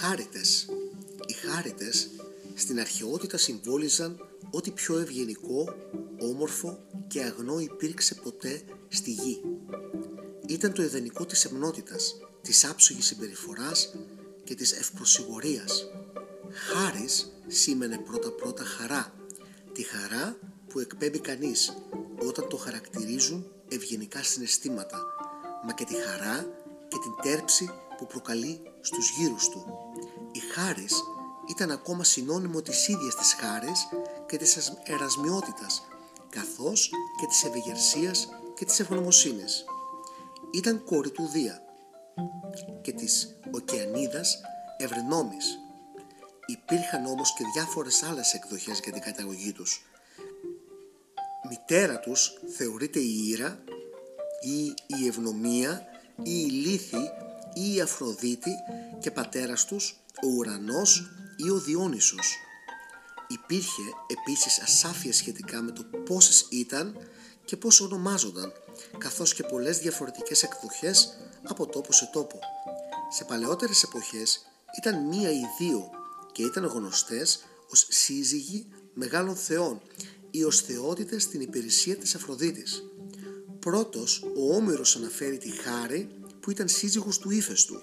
χάριτες. Οι χάριτες στην αρχαιότητα συμβόλιζαν ό,τι πιο ευγενικό, όμορφο και αγνό υπήρξε ποτέ στη γη. Ήταν το ιδανικό της εμνότητας, της άψογης συμπεριφοράς και της ευπροσυγωρίας. Χάρις σήμαινε πρώτα-πρώτα χαρά, τη χαρά που εκπέμπει κανείς όταν το χαρακτηρίζουν ευγενικά συναισθήματα, μα και τη χαρά και την τέρψη που προκαλεί στους γύρους του. Η χάρις ήταν ακόμα συνώνυμο της ίδιας της χάρης και της ερασμιότητας, καθώς και της ευηγερσίας και της ευγνωμοσύνης. Ήταν κόρη του Δία και της Οκεανίδας Ευρυνόμης. Υπήρχαν όμως και διάφορες άλλες εκδοχές για την καταγωγή τους. Μητέρα τους θεωρείται η Ήρα ή η Ευνομία ή η Λύθη ή η Αφροδίτη και πατέρας τους ο Ουρανός ή ο Διόνυσος. Υπήρχε επίσης ασάφεια σχετικά με το πόσες ήταν και πώς ονομάζονταν, καθώς και πολλές διαφορετικές εκδοχές από τόπο σε τόπο. Σε παλαιότερες εποχές ήταν μία ή δύο και ήταν γνωστές ως σύζυγοι μεγάλων θεών ή ως θεότητες στην υπηρεσία της Αφροδίτης. Πρώτος, ο Όμηρος αναφέρει τη Χάρη που ήταν σύζυγος του ύφεστου.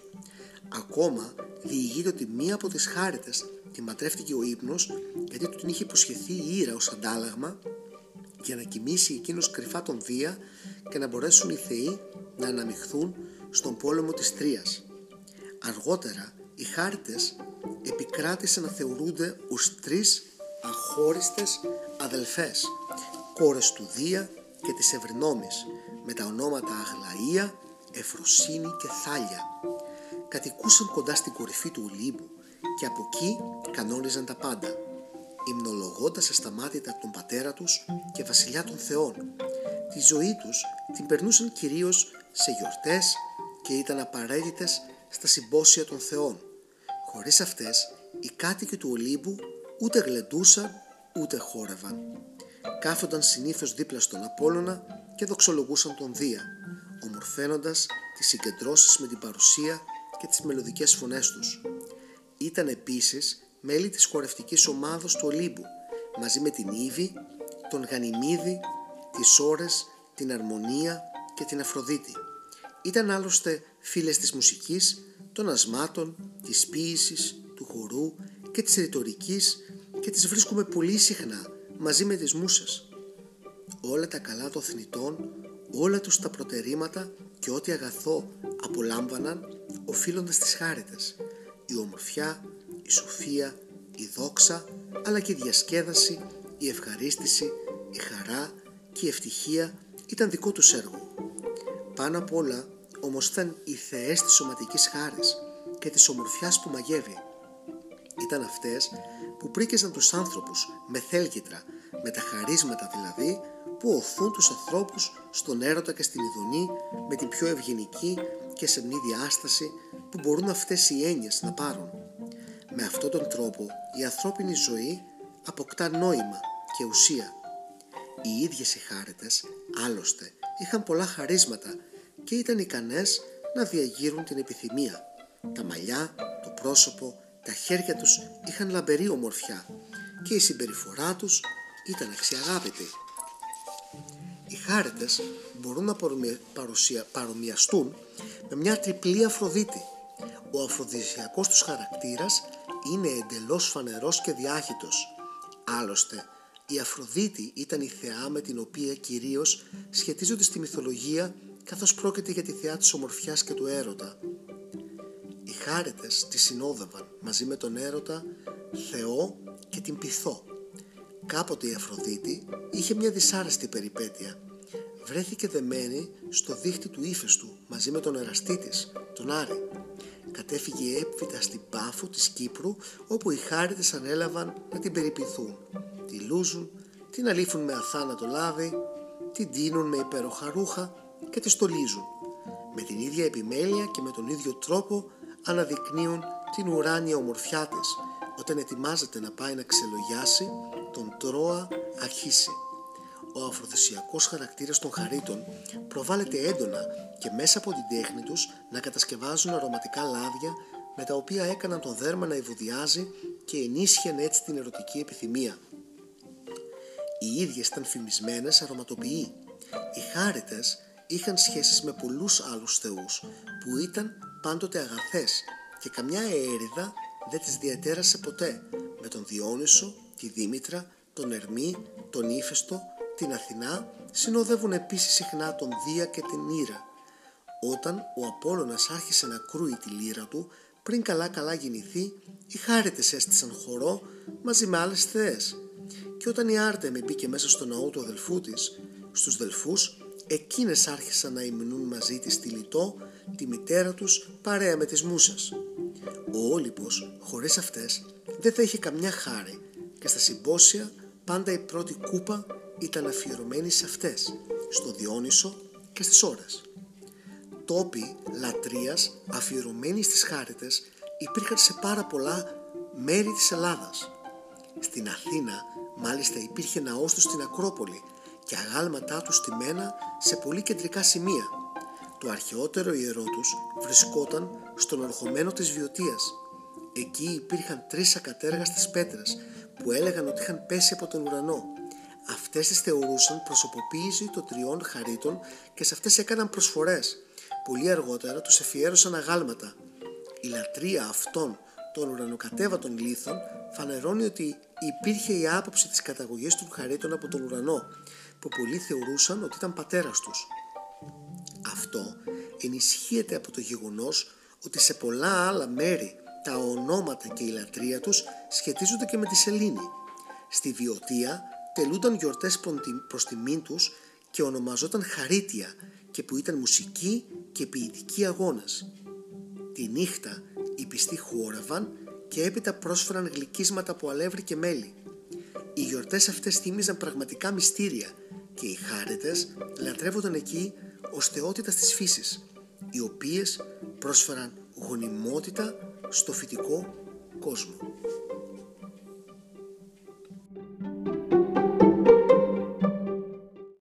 Ακόμα διηγείται ότι μία από τις χάριτες τη ματρεύτηκε ο ύπνος γιατί του την είχε υποσχεθεί η Ήρα ως αντάλλαγμα για να κοιμήσει εκείνος κρυφά τον Δία και να μπορέσουν οι θεοί να αναμειχθούν στον πόλεμο της Τρίας. Αργότερα οι χάριτες επικράτησαν να θεωρούνται ως τρεις αχώριστες αδελφές, κόρες του Δία και της Ευρυνόμης, με τα ονόματα Αγλαία, Εφροσύνη και Θάλια. Κατοικούσαν κοντά στην κορυφή του Ολύμπου και από εκεί κανόνιζαν τα πάντα, υμνολογώντας ασταμάτητα τον πατέρα τους και βασιλιά των θεών. Τη ζωή τους την περνούσαν κυρίως σε γιορτές και ήταν απαραίτητες στα συμπόσια των θεών. Χωρίς αυτές, οι κάτοικοι του Ολύμπου ούτε γλεντούσαν ούτε χόρευαν. Κάθονταν συνήθως δίπλα στον Απόλλωνα και δοξολογούσαν τον Δία, ομορφαίνοντας τις συγκεντρώσεις με την παρουσία και τις μελωδικές φωνές τους. Ήταν επίσης μέλη της χορευτικής ομάδος του Ολύμπου, μαζί με την Ήβη, τον Γανιμίδη, τις Ώρες, την Αρμονία και την Αφροδίτη. Ήταν άλλωστε φίλες της μουσικής, των ασμάτων, της ποίησης, του χορού και της ρητορικής και τις βρίσκουμε πολύ συχνά μαζί με τις μουσες. Όλα τα καλά των θνητών, όλα τους τα προτερήματα και ό,τι αγαθό απολάμβαναν οφείλοντας τις χάριτες, η ομορφιά, η σοφία, η δόξα, αλλά και η διασκέδαση, η ευχαρίστηση, η χαρά και η ευτυχία ήταν δικό τους έργο. Πάνω απ' όλα όμως ήταν οι θεές της σωματικής χάρης και της ομορφιάς που μαγεύει. Ήταν αυτές που πρίκεζαν τους άνθρωπους με θέλκυτρα, με τα χαρίσματα δηλαδή που οθούν τους ανθρώπους στον έρωτα και στην ειδονή με την πιο ευγενική και σεμνή διάσταση που μπορούν αυτές οι έννοιες να πάρουν. Με αυτόν τον τρόπο η ανθρώπινη ζωή αποκτά νόημα και ουσία. Οι ίδιες οι χάριτες, άλλωστε, είχαν πολλά χαρίσματα και ήταν ικανές να διαγείρουν την επιθυμία. Τα μαλλιά, το πρόσωπο, τα χέρια τους είχαν λαμπερή ομορφιά και η συμπεριφορά τους ήταν αξιαγάπητη. Οι χάρετες μπορούν να παρομοιαστούν με μια τριπλή Αφροδίτη. Ο αφροδισιακός τους χαρακτήρας είναι εντελώς φανερός και διάχυτος. Άλλωστε, η Αφροδίτη ήταν η θεά με την οποία κυρίως σχετίζονται στη μυθολογία καθώς πρόκειται για τη θεά της ομορφιάς και του έρωτα. Οι χάρετες τη συνόδευαν μαζί με τον έρωτα, Θεό και την Πυθό. Κάποτε η Αφροδίτη είχε μια δυσάρεστη περιπέτεια. Βρέθηκε δεμένη στο δίχτυ του ύφεστου μαζί με τον εραστή της, τον Άρη. Κατέφυγε έπειτα στην Πάφο της Κύπρου όπου οι χάριτες ανέλαβαν να την περιποιηθούν. Τη λούζουν, την αλήφουν με αθάνατο λάδι, την τίνουν με υπέροχα ρούχα και τη στολίζουν. Με την ίδια επιμέλεια και με τον ίδιο τρόπο αναδεικνύουν την ουράνια ομορφιά της όταν ετοιμάζεται να πάει να ξελογιάσει τον Τρόα Αχίση. Ο αφροδισιακός χαρακτήρας των χαρίτων προβάλλεται έντονα και μέσα από την τέχνη τους να κατασκευάζουν αρωματικά λάδια με τα οποία έκαναν το δέρμα να ευωδιάζει και ενίσχυαν έτσι την ερωτική επιθυμία. Οι ίδιες ήταν φημισμένες αρωματοποιοί. Οι χάριτες είχαν σχέσεις με πολλούς άλλους θεούς που ήταν πάντοτε αγαθές και καμιά έρηδα δεν τις διατέρασε ποτέ με τον Διόνυσο, τη Δήμητρα, τον Ερμή, τον Ήφαιστο, την Αθηνά συνοδεύουν επίσης συχνά τον Δία και την Ήρα. Όταν ο Απόλλωνας άρχισε να κρούει τη λύρα του πριν καλά καλά γεννηθεί οι χάριτες έστησαν χορό μαζί με άλλες θεές και όταν η Άρτεμι μπήκε μέσα στο ναό του αδελφού της στους δελφούς εκείνες άρχισαν να υμνούν μαζί της τη Λιτό, τη μητέρα τους παρέα με τις μουσες. Ο Όλυπος χωρίς αυτές δεν θα είχε καμιά χάρη και στα συμπόσια πάντα η πρώτη κούπα ήταν αφιερωμένη σε αυτές, στο Διόνυσο και στις ώρες. Τόποι λατρείας αφιερωμένοι στις χάριτες υπήρχαν σε πάρα πολλά μέρη της Ελλάδας. Στην Αθήνα μάλιστα υπήρχε ναός του στην Ακρόπολη και αγάλματά τους στημένα σε πολύ κεντρικά σημεία. Το αρχαιότερο ιερό τους βρισκόταν στον ορχομένο της Βιωτίας. Εκεί υπήρχαν τρεις ακατέργαστες πέτρες που έλεγαν ότι είχαν πέσει από τον ουρανό. Αυτές τις θεωρούσαν προσωποποίηση των τριών χαρίτων και σε αυτές έκαναν προσφορές. Πολύ αργότερα τους εφιέρωσαν αγάλματα. Η λατρεία αυτών των ουρανοκατέβατων λίθων φανερώνει ότι υπήρχε η άποψη της καταγωγής των χαρίτων από τον ουρανό που πολλοί θεωρούσαν ότι ήταν πατέρας τους. Αυτό ενισχύεται από το γεγονός ότι σε πολλά άλλα μέρη τα ονόματα και η λατρεία τους σχετίζονται και με τη σελήνη. Στη Βιωτία τελούνταν γιορτές προς τιμήν τους και ονομαζόταν χαρίτια και που ήταν μουσική και ποιητική αγώνας. Τη νύχτα οι πιστοί χόρευαν και έπειτα πρόσφεραν γλυκίσματα από αλεύρι και μέλι. Οι γιορτές αυτές θύμιζαν πραγματικά μυστήρια και οι χάρετες λατρεύονταν εκεί ως θεότητας της φύσης, οι οποίες πρόσφεραν γονιμότητα στο φυτικό κόσμο.